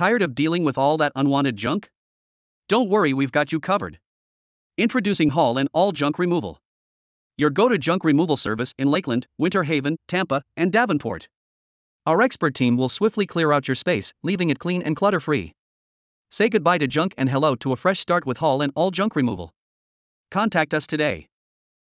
Tired of dealing with all that unwanted junk? Don't worry, we've got you covered. Introducing Haul and All Junk Removal. Your go to junk removal service in Lakeland, Winter Haven, Tampa, and Davenport. Our expert team will swiftly clear out your space, leaving it clean and clutter free. Say goodbye to junk and hello to a fresh start with Haul and All Junk Removal. Contact us today.